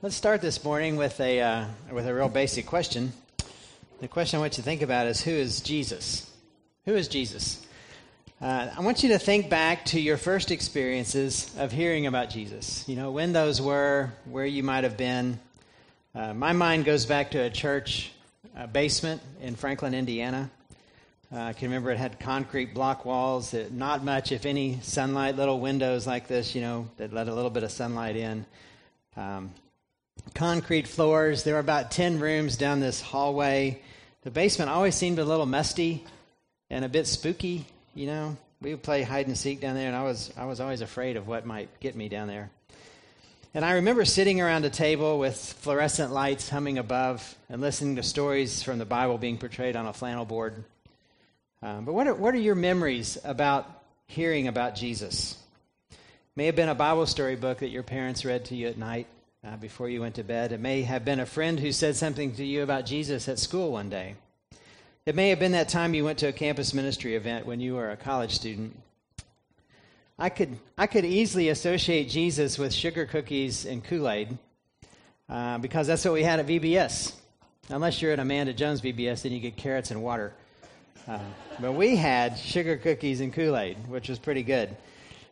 Let's start this morning with a, uh, with a real basic question. The question I want you to think about is who is Jesus? Who is Jesus? Uh, I want you to think back to your first experiences of hearing about Jesus. You know, when those were, where you might have been. Uh, my mind goes back to a church uh, basement in Franklin, Indiana. Uh, I can remember it had concrete block walls, that not much, if any, sunlight, little windows like this, you know, that let a little bit of sunlight in. Um, concrete floors. There were about 10 rooms down this hallway. The basement always seemed a little musty and a bit spooky, you know. We would play hide and seek down there, and I was, I was always afraid of what might get me down there. And I remember sitting around a table with fluorescent lights humming above and listening to stories from the Bible being portrayed on a flannel board. Um, but what are, what are your memories about hearing about Jesus? May have been a Bible story book that your parents read to you at night uh, before you went to bed. It may have been a friend who said something to you about Jesus at school one day. It may have been that time you went to a campus ministry event when you were a college student. I could, I could easily associate Jesus with sugar cookies and Kool Aid uh, because that's what we had at VBS. Unless you're at Amanda Jones VBS, then you get carrots and water. Uh, but we had sugar cookies and Kool Aid, which was pretty good.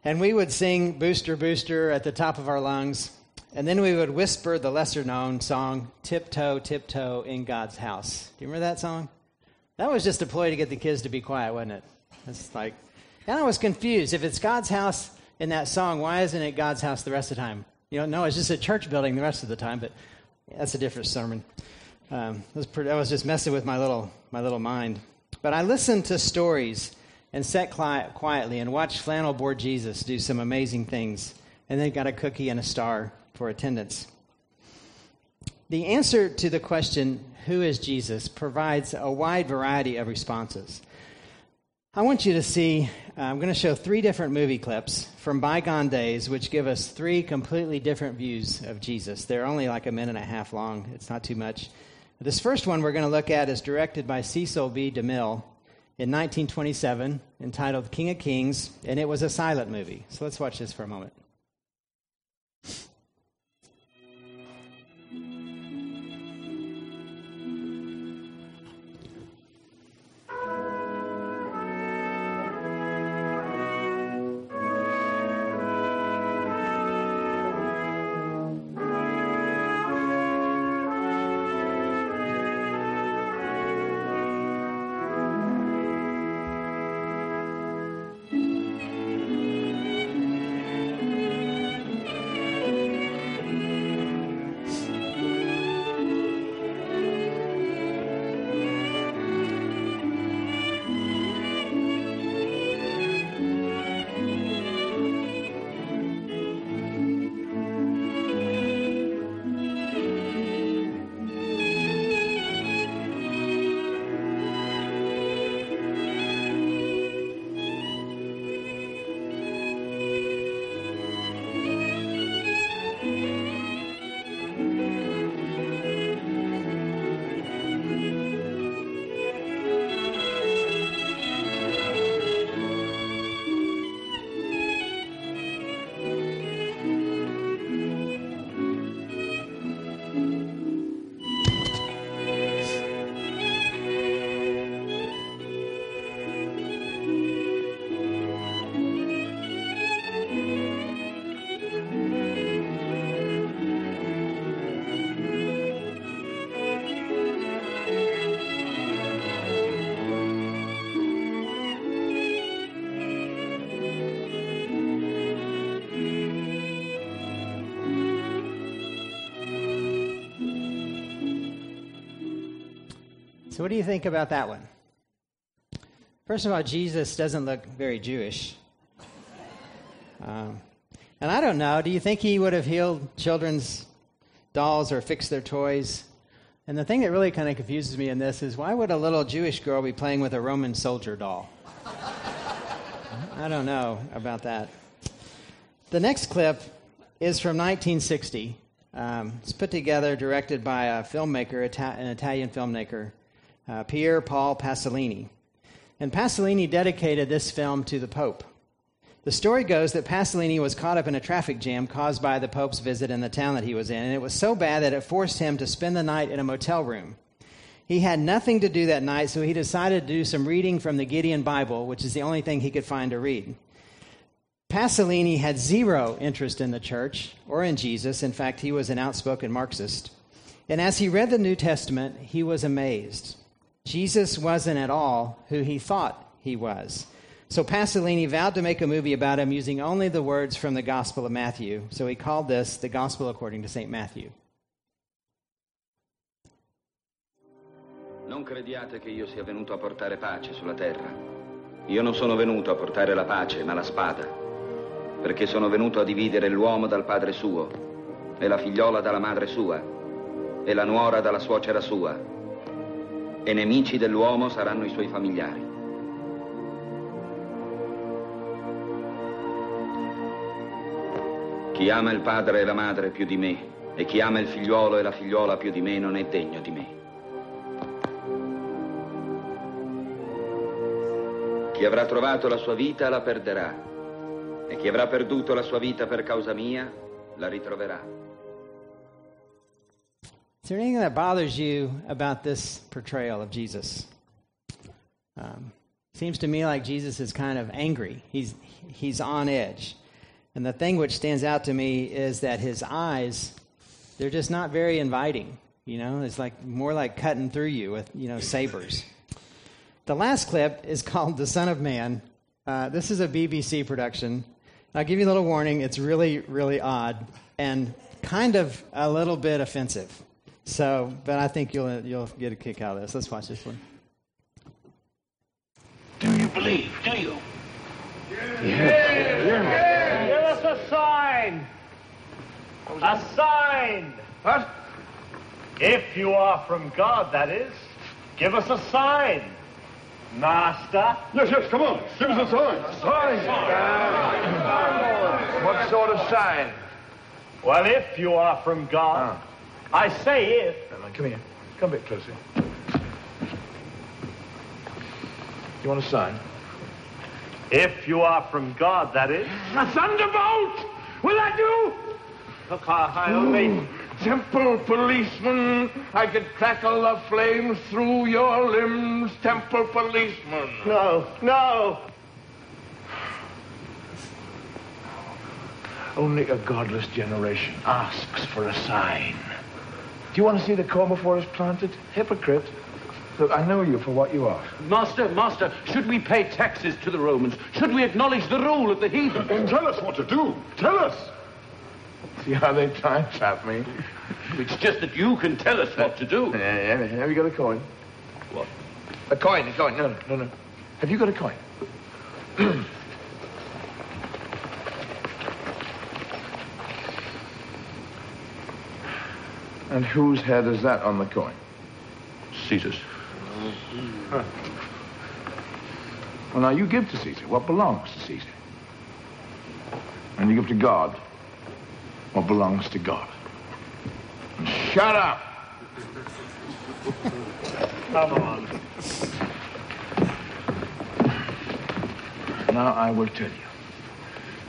And we would sing Booster Booster at the top of our lungs. And then we would whisper the lesser known song, Tiptoe, Tiptoe in God's House. Do you remember that song? That was just a ploy to get the kids to be quiet, wasn't it? It's like, and I was confused. If it's God's house in that song, why isn't it God's house the rest of the time? You know, no, it's just a church building the rest of the time, but that's a different sermon. Um, was pretty, I was just messing with my little, my little mind. But I listened to stories and sat quiet, quietly and watched flannel board Jesus do some amazing things, and then got a cookie and a star for attendance. The answer to the question, Who is Jesus? provides a wide variety of responses. I want you to see, uh, I'm going to show three different movie clips from bygone days, which give us three completely different views of Jesus. They're only like a minute and a half long, it's not too much. This first one we're going to look at is directed by Cecil B. DeMille in 1927, entitled King of Kings, and it was a silent movie. So let's watch this for a moment. So, what do you think about that one? First of all, Jesus doesn't look very Jewish. Um, and I don't know, do you think he would have healed children's dolls or fixed their toys? And the thing that really kind of confuses me in this is why would a little Jewish girl be playing with a Roman soldier doll? I don't know about that. The next clip is from 1960. Um, it's put together, directed by a filmmaker, an Italian filmmaker uh, Paul Pasolini. And Pasolini dedicated this film to the Pope. The story goes that Pasolini was caught up in a traffic jam caused by the Pope's visit in the town that he was in, and it was so bad that it forced him to spend the night in a motel room. He had nothing to do that night, so he decided to do some reading from the Gideon Bible, which is the only thing he could find to read. Pasolini had zero interest in the church or in Jesus. In fact, he was an outspoken Marxist. And as he read the New Testament, he was amazed. Jesus wasn't at all who he thought he was. So Pasolini vowed to make a movie about him using only the words from the Gospel of Matthew. So he called this The Gospel According to St. Matthew. Non crediate che io sia venuto a portare pace sulla terra. Io non sono venuto a portare la pace, ma la spada, perché sono venuto a dividere l'uomo dal padre suo, e la figliola dalla madre sua, e la nuora dalla suocera sua, e nemici dell'uomo saranno i suoi familiari. Chi ama il padre e la madre più di me, e chi ama il figliuolo e la figliuola più di me, non è degno di me. Chi avrà trovato la sua vita la perderà, e chi avrà perduto la sua vita per causa mia la ritroverà. Is there anything that bothers you about this portrayal of Jesus? Um, seems to me like Jesus is kind of angry. He's he's on edge, and the thing which stands out to me is that his eyes they're just not very inviting. You know, it's like more like cutting through you with you know sabers. The last clip is called The Son of Man. Uh, this is a BBC production. I'll give you a little warning. It's really, really odd and kind of a little bit offensive. So, but I think you'll, you'll get a kick out of this. Let's watch this one. Do you believe? Do you? Give us a sign. A sign. What? If you are from God, that is. Give us a sign. Master. Yes, yes, come on. Give us a sign. sign. What sort of sign? Well, if you are from God. Ah. I say if. Come on, come here. Come a bit closer. You want a sign? If you are from God, that is. A thunderbolt! Will that do? Look how high on me. Hmm. Temple policeman, I could crackle the flames through your limbs, temple policeman. No, no. Only a godless generation asks for a sign. Do you want to see the corn before it's planted? Hypocrite. Look, I know you for what you are. Master, master, should we pay taxes to the Romans? Should we acknowledge the rule of the heathen? Then tell us what to do. Tell us. See how they time trap me? It's just that you can tell us what to do. Yeah, yeah. Have you got a coin? What? A coin, a coin. No, no, no, no. Have you got a coin? and whose head is that on the coin? Caesar's. Well, now you give to Caesar what belongs to Caesar. And you give to God what belongs to God. And shut up! Come on. Now I will tell you.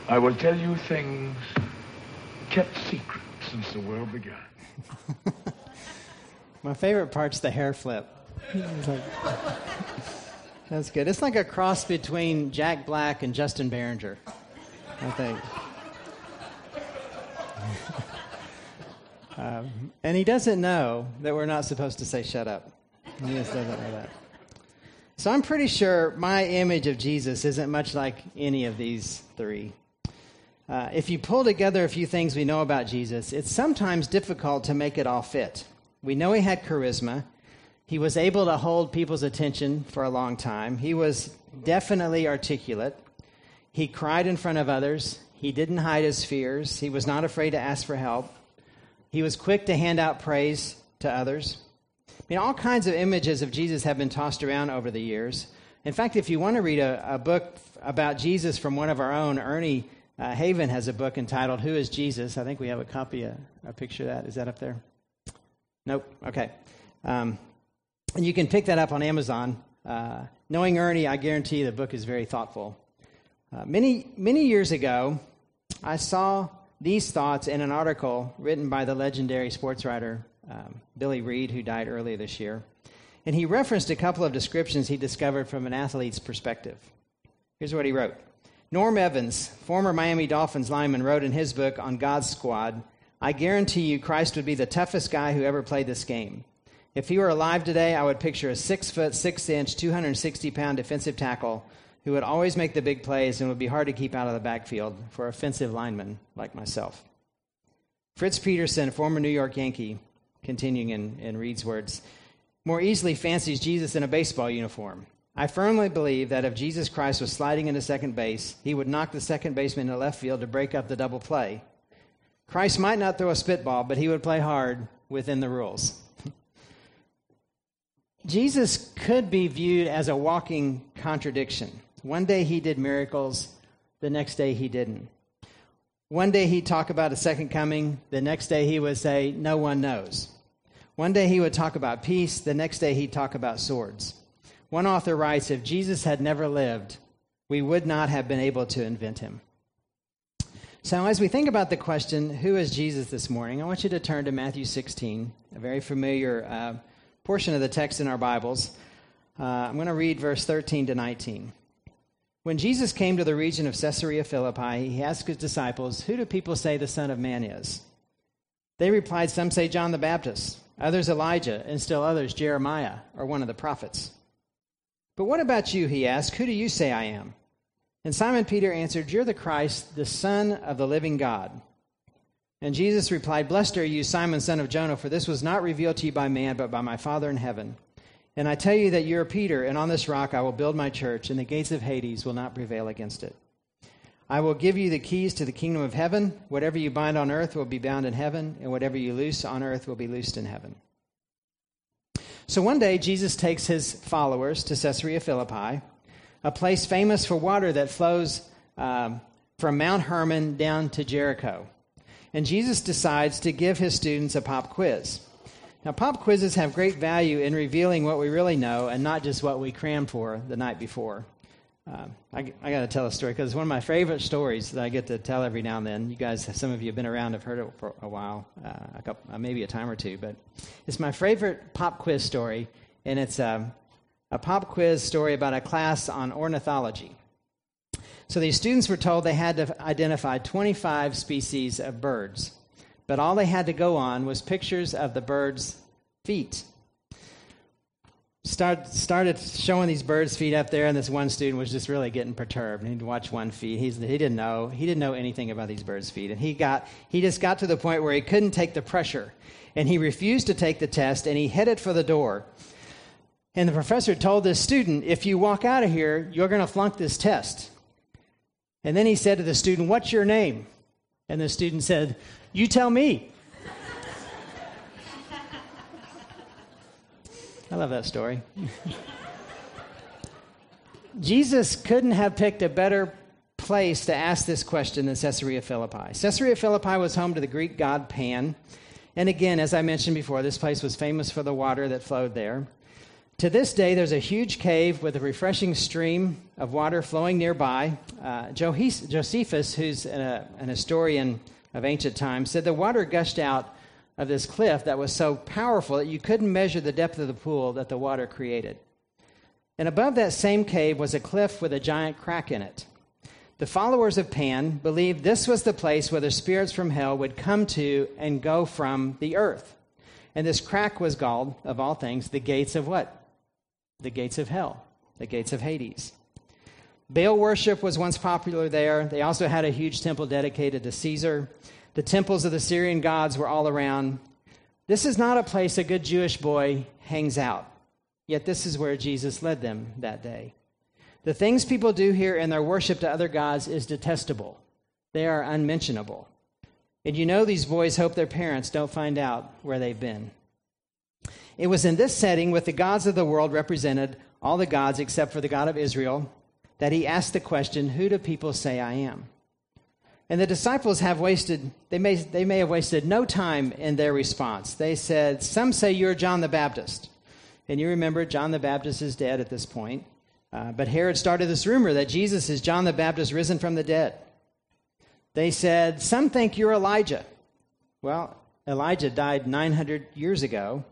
I will tell you things kept secret since the world began. My favorite part's the hair flip. That's good. It's like a cross between Jack Black and Justin Barringer, I think. um, and he doesn't know that we're not supposed to say shut up. He just doesn't know that. So I'm pretty sure my image of Jesus isn't much like any of these three. Uh, if you pull together a few things we know about Jesus, it's sometimes difficult to make it all fit. We know he had charisma. He was able to hold people's attention for a long time. He was definitely articulate. He cried in front of others. He didn't hide his fears. He was not afraid to ask for help. He was quick to hand out praise to others. I mean, all kinds of images of Jesus have been tossed around over the years. In fact, if you want to read a, a book about Jesus from one of our own, Ernie uh, Haven has a book entitled Who is Jesus? I think we have a copy, a, a picture of that. Is that up there? Nope. Okay. Um, and you can pick that up on Amazon. Uh, knowing Ernie, I guarantee the book is very thoughtful. Uh, many, many years ago, I saw these thoughts in an article written by the legendary sports writer um, Billy Reed, who died earlier this year. And he referenced a couple of descriptions he discovered from an athlete's perspective. Here's what he wrote Norm Evans, former Miami Dolphins lineman, wrote in his book on God's Squad I guarantee you Christ would be the toughest guy who ever played this game. If he were alive today, I would picture a six foot, six inch, 260 pound defensive tackle who would always make the big plays and would be hard to keep out of the backfield for offensive linemen like myself. Fritz Peterson, former New York Yankee, continuing in, in Reed's words, more easily fancies Jesus in a baseball uniform. I firmly believe that if Jesus Christ was sliding into second base, he would knock the second baseman into left field to break up the double play. Christ might not throw a spitball, but he would play hard within the rules. Jesus could be viewed as a walking contradiction. One day he did miracles, the next day he didn't. One day he'd talk about a second coming, the next day he would say, No one knows. One day he would talk about peace, the next day he'd talk about swords. One author writes If Jesus had never lived, we would not have been able to invent him. So, as we think about the question, Who is Jesus this morning? I want you to turn to Matthew 16, a very familiar uh, portion of the text in our Bibles. Uh, I'm going to read verse 13 to 19. When Jesus came to the region of Caesarea Philippi, he asked his disciples, Who do people say the Son of Man is? They replied, Some say John the Baptist, others Elijah, and still others Jeremiah or one of the prophets. But what about you? He asked, Who do you say I am? And Simon Peter answered, You're the Christ, the Son of the living God. And Jesus replied, Blessed are you, Simon, son of Jonah, for this was not revealed to you by man, but by my Father in heaven. And I tell you that you are Peter, and on this rock I will build my church, and the gates of Hades will not prevail against it. I will give you the keys to the kingdom of heaven. Whatever you bind on earth will be bound in heaven, and whatever you loose on earth will be loosed in heaven. So one day, Jesus takes his followers to Caesarea Philippi, a place famous for water that flows um, from Mount Hermon down to Jericho. And Jesus decides to give his students a pop quiz. Now, pop quizzes have great value in revealing what we really know and not just what we crammed for the night before. Um, I, I got to tell a story because it's one of my favorite stories that I get to tell every now and then. You guys, some of you have been around, have heard it for a while, uh, a couple, uh, maybe a time or two, but it's my favorite pop quiz story, and it's um, a pop quiz story about a class on ornithology. So these students were told they had to identify 25 species of birds but all they had to go on was pictures of the birds' feet. Start, started showing these birds' feet up there, and this one student was just really getting perturbed. He'd watch one feet. He's, he didn't know. He didn't know anything about these birds' feet, and he got he just got to the point where he couldn't take the pressure, and he refused to take the test, and he headed for the door. And the professor told this student, "If you walk out of here, you're going to flunk this test." And then he said to the student, "What's your name?" And the student said, You tell me. I love that story. Jesus couldn't have picked a better place to ask this question than Caesarea Philippi. Caesarea Philippi was home to the Greek god Pan. And again, as I mentioned before, this place was famous for the water that flowed there. To this day, there's a huge cave with a refreshing stream of water flowing nearby. Uh, Josephus, who's a, an historian of ancient times, said the water gushed out of this cliff that was so powerful that you couldn't measure the depth of the pool that the water created. And above that same cave was a cliff with a giant crack in it. The followers of Pan believed this was the place where the spirits from hell would come to and go from the earth. And this crack was called, of all things, the gates of what? the gates of hell, the gates of Hades. Baal worship was once popular there. They also had a huge temple dedicated to Caesar. The temples of the Syrian gods were all around. This is not a place a good Jewish boy hangs out. Yet this is where Jesus led them that day. The things people do here in their worship to other gods is detestable. They are unmentionable. And you know these boys hope their parents don't find out where they've been. It was in this setting, with the gods of the world represented, all the gods except for the God of Israel, that he asked the question, Who do people say I am? And the disciples have wasted, they may, they may have wasted no time in their response. They said, Some say you're John the Baptist. And you remember, John the Baptist is dead at this point. Uh, but Herod started this rumor that Jesus is John the Baptist risen from the dead. They said, Some think you're Elijah. Well, Elijah died 900 years ago,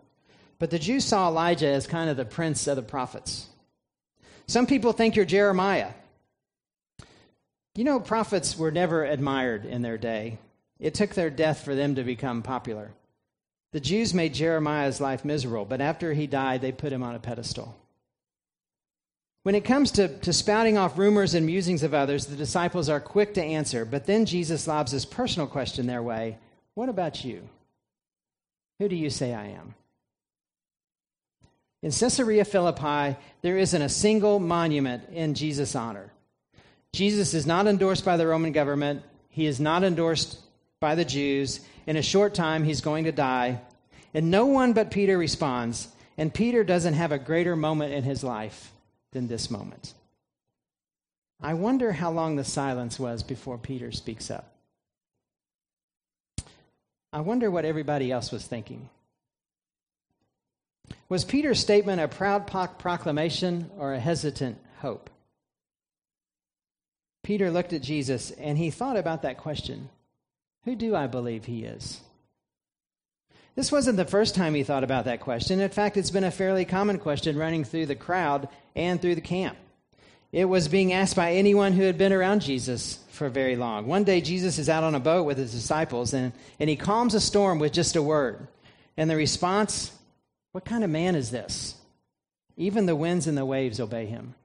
but the Jews saw Elijah as kind of the prince of the prophets. Some people think you're Jeremiah. You know, prophets were never admired in their day. It took their death for them to become popular. The Jews made Jeremiah's life miserable, but after he died, they put him on a pedestal. When it comes to, to spouting off rumors and musings of others, the disciples are quick to answer, but then Jesus lobs his personal question their way What about you? Who do you say I am? In Caesarea Philippi, there isn't a single monument in Jesus' honor. Jesus is not endorsed by the Roman government. He is not endorsed by the Jews. In a short time, he's going to die. And no one but Peter responds. And Peter doesn't have a greater moment in his life than this moment. I wonder how long the silence was before Peter speaks up. I wonder what everybody else was thinking. Was Peter's statement a proud proclamation or a hesitant hope? Peter looked at Jesus and he thought about that question Who do I believe he is? This wasn't the first time he thought about that question. In fact, it's been a fairly common question running through the crowd and through the camp. It was being asked by anyone who had been around Jesus for very long. One day, Jesus is out on a boat with his disciples and, and he calms a storm with just a word. And the response, What kind of man is this? Even the winds and the waves obey him.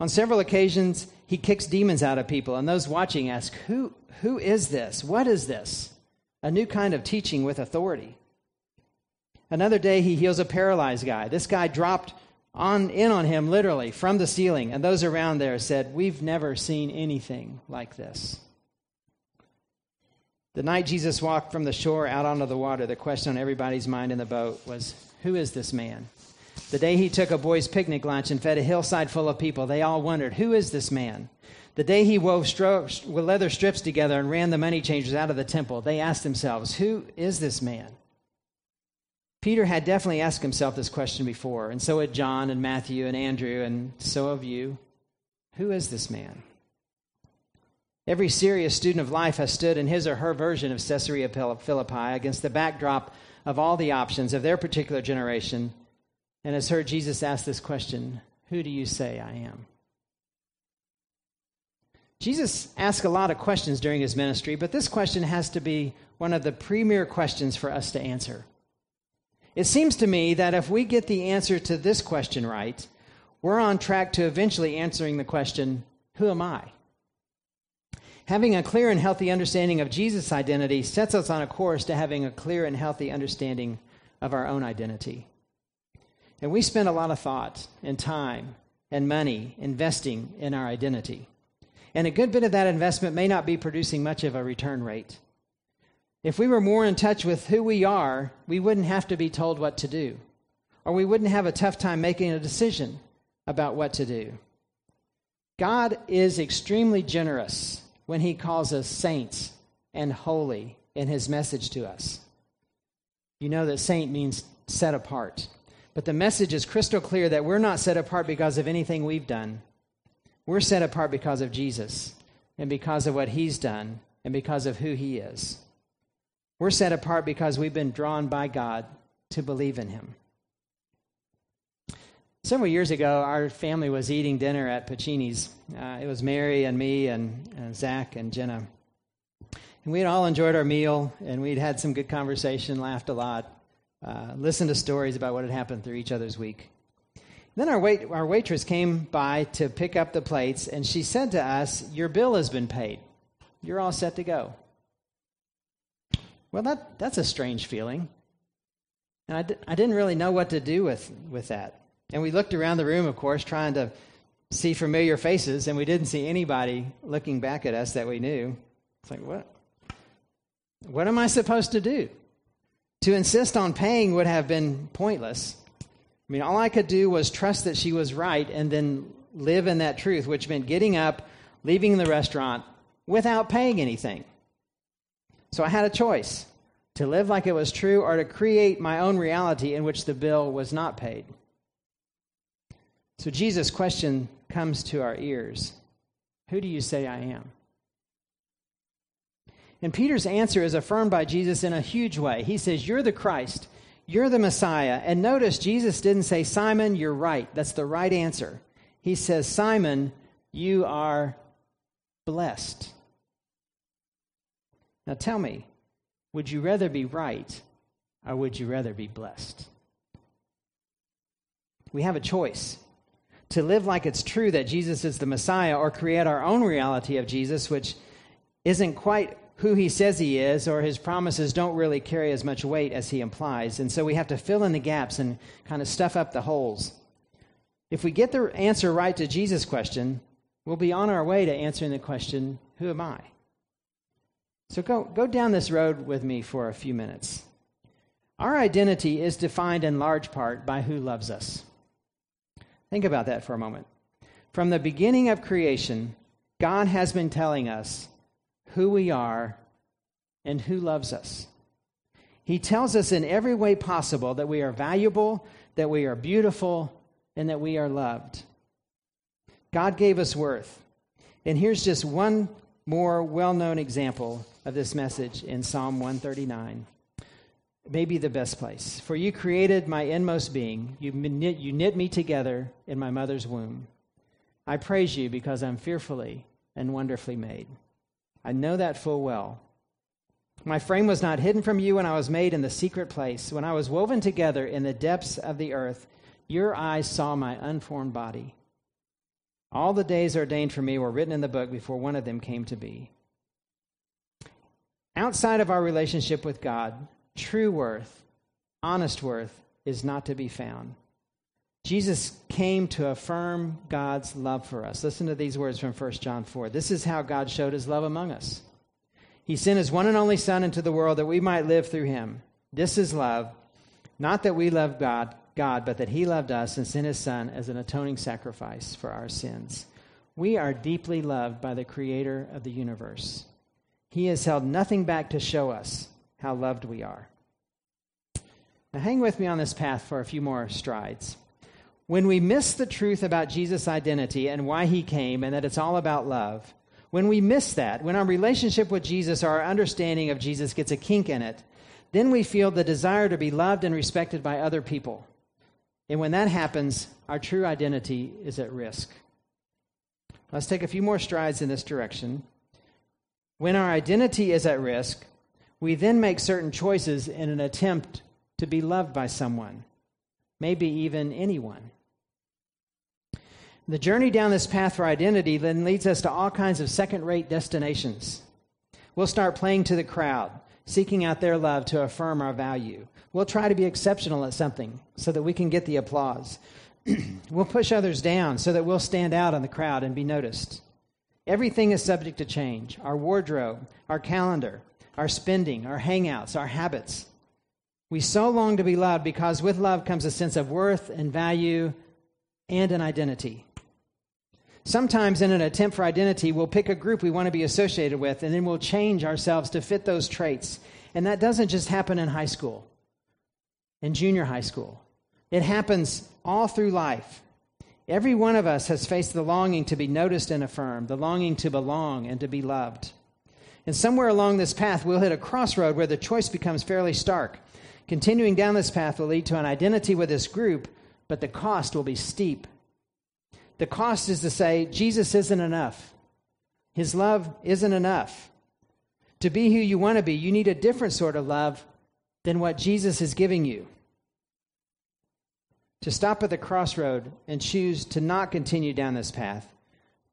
On several occasions, he kicks demons out of people, and those watching ask, Who, who is this? What is this? A new kind of teaching with authority. Another day, he heals a paralyzed guy. This guy dropped on, in on him literally from the ceiling, and those around there said, We've never seen anything like this. The night Jesus walked from the shore out onto the water, the question on everybody's mind in the boat was, Who is this man? The day he took a boy's picnic lunch and fed a hillside full of people, they all wondered, Who is this man? The day he wove stro- leather strips together and ran the money changers out of the temple, they asked themselves, Who is this man? Peter had definitely asked himself this question before, and so had John and Matthew and Andrew, and so have you. Who is this man? Every serious student of life has stood in his or her version of Caesarea Philippi against the backdrop of all the options of their particular generation and has heard Jesus ask this question Who do you say I am? Jesus asked a lot of questions during his ministry, but this question has to be one of the premier questions for us to answer. It seems to me that if we get the answer to this question right, we're on track to eventually answering the question, Who am I? Having a clear and healthy understanding of Jesus' identity sets us on a course to having a clear and healthy understanding of our own identity. And we spend a lot of thought and time and money investing in our identity. And a good bit of that investment may not be producing much of a return rate. If we were more in touch with who we are, we wouldn't have to be told what to do, or we wouldn't have a tough time making a decision about what to do. God is extremely generous when He calls us saints and holy in His message to us. You know that saint means set apart. But the message is crystal clear that we're not set apart because of anything we've done. We're set apart because of Jesus and because of what he's done and because of who he is. We're set apart because we've been drawn by God to believe in him. Several years ago, our family was eating dinner at Pacini's. Uh, it was Mary and me and, and Zach and Jenna. And we'd all enjoyed our meal, and we'd had some good conversation, laughed a lot uh, listen to stories about what had happened through each other's week. Then our, wait, our waitress came by to pick up the plates, and she said to us, Your bill has been paid. You're all set to go. Well, that, that's a strange feeling. And I d- I didn't really know what to do with, with that. And we looked around the room, of course, trying to see familiar faces, and we didn't see anybody looking back at us that we knew. It's like, what? What am I supposed to do? To insist on paying would have been pointless. I mean, all I could do was trust that she was right and then live in that truth, which meant getting up, leaving the restaurant without paying anything. So I had a choice to live like it was true or to create my own reality in which the bill was not paid. So Jesus' question comes to our ears Who do you say I am? And Peter's answer is affirmed by Jesus in a huge way. He says, You're the Christ. You're the Messiah. And notice Jesus didn't say, Simon, you're right. That's the right answer. He says, Simon, you are blessed. Now tell me, would you rather be right or would you rather be blessed? We have a choice to live like it's true that Jesus is the Messiah or create our own reality of Jesus, which isn't quite who he says he is, or his promises don't really carry as much weight as he implies. And so we have to fill in the gaps and kind of stuff up the holes. If we get the answer right to Jesus' question, we'll be on our way to answering the question, Who am I? So go, go down this road with me for a few minutes. Our identity is defined in large part by who loves us. Think about that for a moment. From the beginning of creation, God has been telling us who we are and who loves us. He tells us in every way possible that we are valuable, that we are beautiful, and that we are loved. God gave us worth. And here's just one more well known example of this message in Psalm 139. Maybe the best place. For you created my inmost being, you knit, you knit me together in my mother's womb. I praise you because I'm fearfully and wonderfully made. I know that full well. My frame was not hidden from you when I was made in the secret place. When I was woven together in the depths of the earth, your eyes saw my unformed body. All the days ordained for me were written in the book before one of them came to be. Outside of our relationship with God, true worth, honest worth, is not to be found. Jesus came to affirm God's love for us. Listen to these words from 1 John 4. This is how God showed his love among us. He sent his one and only Son into the world that we might live through him. This is love, not that we love God, God, but that he loved us and sent his Son as an atoning sacrifice for our sins. We are deeply loved by the Creator of the universe. He has held nothing back to show us how loved we are. Now, hang with me on this path for a few more strides. When we miss the truth about Jesus' identity and why he came and that it's all about love, when we miss that, when our relationship with Jesus or our understanding of Jesus gets a kink in it, then we feel the desire to be loved and respected by other people. And when that happens, our true identity is at risk. Let's take a few more strides in this direction. When our identity is at risk, we then make certain choices in an attempt to be loved by someone, maybe even anyone. The journey down this path for identity then leads us to all kinds of second rate destinations. We'll start playing to the crowd, seeking out their love to affirm our value. We'll try to be exceptional at something so that we can get the applause. we'll push others down so that we'll stand out in the crowd and be noticed. Everything is subject to change our wardrobe, our calendar, our spending, our hangouts, our habits. We so long to be loved because with love comes a sense of worth and value and an identity. Sometimes, in an attempt for identity, we'll pick a group we want to be associated with, and then we'll change ourselves to fit those traits. And that doesn't just happen in high school, in junior high school, it happens all through life. Every one of us has faced the longing to be noticed and affirmed, the longing to belong and to be loved. And somewhere along this path, we'll hit a crossroad where the choice becomes fairly stark. Continuing down this path will lead to an identity with this group, but the cost will be steep the cost is to say, Jesus isn't enough. His love isn't enough. To be who you want to be, you need a different sort of love than what Jesus is giving you. To stop at the crossroad and choose to not continue down this path,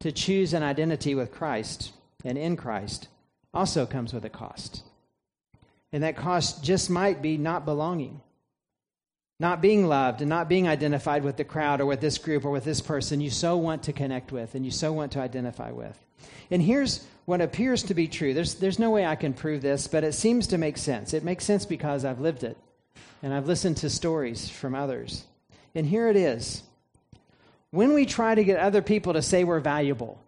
to choose an identity with Christ and in Christ, also comes with a cost. And that cost just might be not belonging not being loved and not being identified with the crowd or with this group or with this person you so want to connect with and you so want to identify with. And here's what appears to be true. There's, there's no way I can prove this, but it seems to make sense. It makes sense because I've lived it and I've listened to stories from others. And here it is. When we try to get other people to say we're valuable,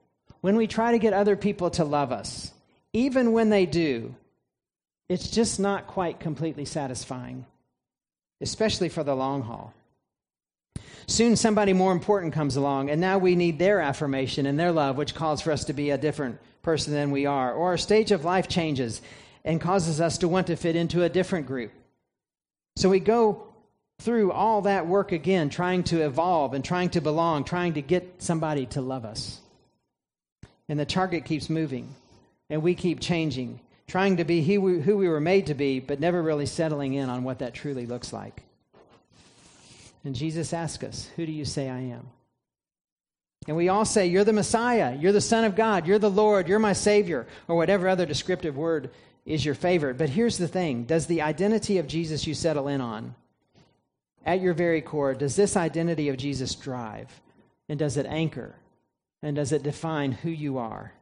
when we try to get other people to love us, even when they do, it's just not quite completely satisfying especially for the long haul. Soon somebody more important comes along, and now we need their affirmation and their love, which calls for us to be a different person than we are. Or our stage of life changes and causes us to want to fit into a different group. So we go through all that work again, trying to evolve and trying to belong, trying to get somebody to love us. And the target keeps moving, and we keep changing, trying to be who we were made to be, but never really settling in on what that truly looks like. And Jesus asks us, Who do you say I am? And we all say, You're the Messiah, you're the Son of God, you're the Lord, you're my Savior, or whatever other descriptive word is your favorite. But here's the thing Does the identity of Jesus you settle in on, at your very core, does this identity of Jesus drive? And does it anchor? And does it define who you are?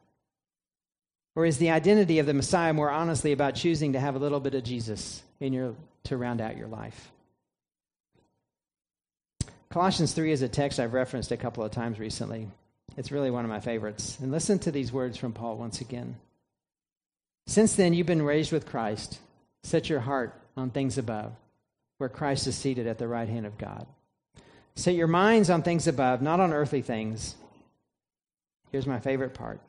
Or is the identity of the Messiah more honestly about choosing to have a little bit of Jesus in your to round out your life? Colossians 3 is a text I've referenced a couple of times recently. It's really one of my favorites. And listen to these words from Paul once again. Since then, you've been raised with Christ. Set your heart on things above, where Christ is seated at the right hand of God. Set your minds on things above, not on earthly things. Here's my favorite part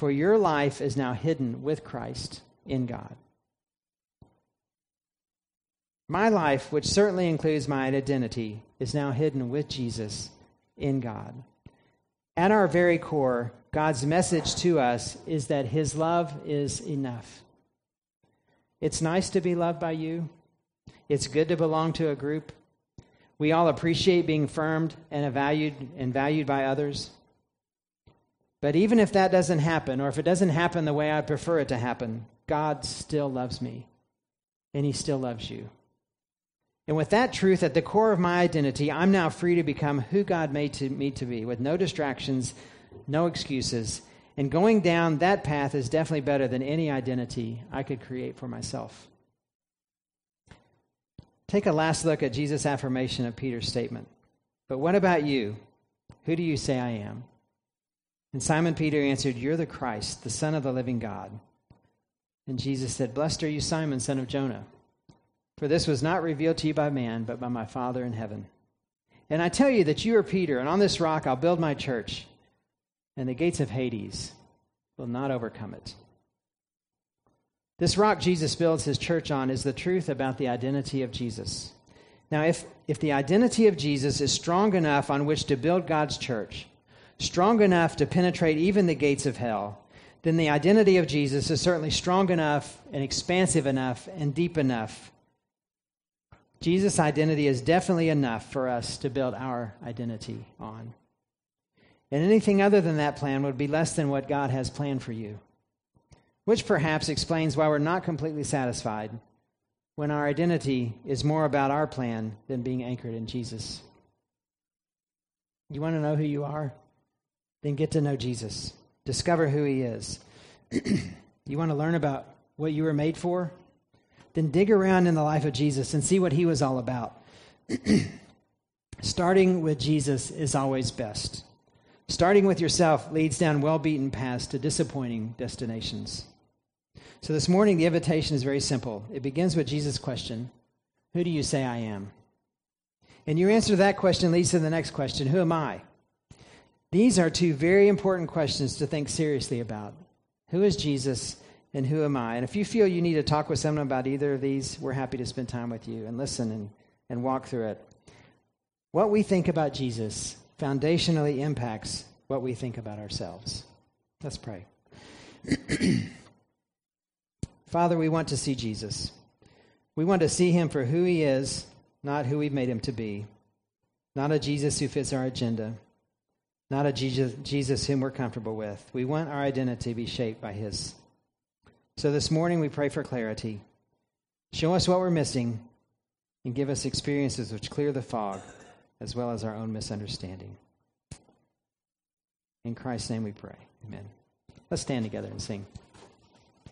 For your life is now hidden with Christ in God. My life, which certainly includes my identity, is now hidden with Jesus in God. At our very core, God's message to us is that His love is enough. It's nice to be loved by you. It's good to belong to a group. We all appreciate being affirmed and valued and valued by others. But even if that doesn't happen, or if it doesn't happen the way I prefer it to happen, God still loves me, and He still loves you. And with that truth at the core of my identity, I'm now free to become who God made to, me to be, with no distractions, no excuses. And going down that path is definitely better than any identity I could create for myself. Take a last look at Jesus' affirmation of Peter's statement. But what about you? Who do you say I am? And Simon Peter answered, You're the Christ, the Son of the living God. And Jesus said, Blessed are you, Simon, son of Jonah. For this was not revealed to you by man, but by my Father in heaven. And I tell you that you are Peter, and on this rock I'll build my church, and the gates of Hades will not overcome it. This rock Jesus builds his church on is the truth about the identity of Jesus. Now, if, if the identity of Jesus is strong enough on which to build God's church, strong enough to penetrate even the gates of hell, then the identity of Jesus is certainly strong enough and expansive enough and deep enough Jesus' identity is definitely enough for us to build our identity on. And anything other than that plan would be less than what God has planned for you, which perhaps explains why we're not completely satisfied when our identity is more about our plan than being anchored in Jesus. You want to know who you are? Then get to know Jesus. Discover who he is. you want to learn about what you were made for? then dig around in the life of Jesus and see what he was all about. Starting with Jesus is always best. Starting with yourself leads down well beaten paths to disappointing destinations. So this morning, the invitation is very simple. It begins with Jesus' question Who do you say I am? And your answer to that question leads to the next question Who am I? These are two very important questions to think seriously about. Who is Jesus and who am I? And if you feel you need to talk with someone about either of these, we're happy to spend time with you and listen and, and walk through it. What we think about Jesus foundationally impacts what we think about ourselves. Let's pray. Father, we want to see Jesus. We want to see him for who he is, not who we've made him to be. Not a Jesus who fits our agenda, not a Jesus, Jesus whom we're comfortable with. We want our identity to be shaped by his. So this morning we pray for clarity. Show us what we're missing and give us experiences which clear the fog as well as our own misunderstanding. In Christ's name we pray. Amen. Let's stand together and sing.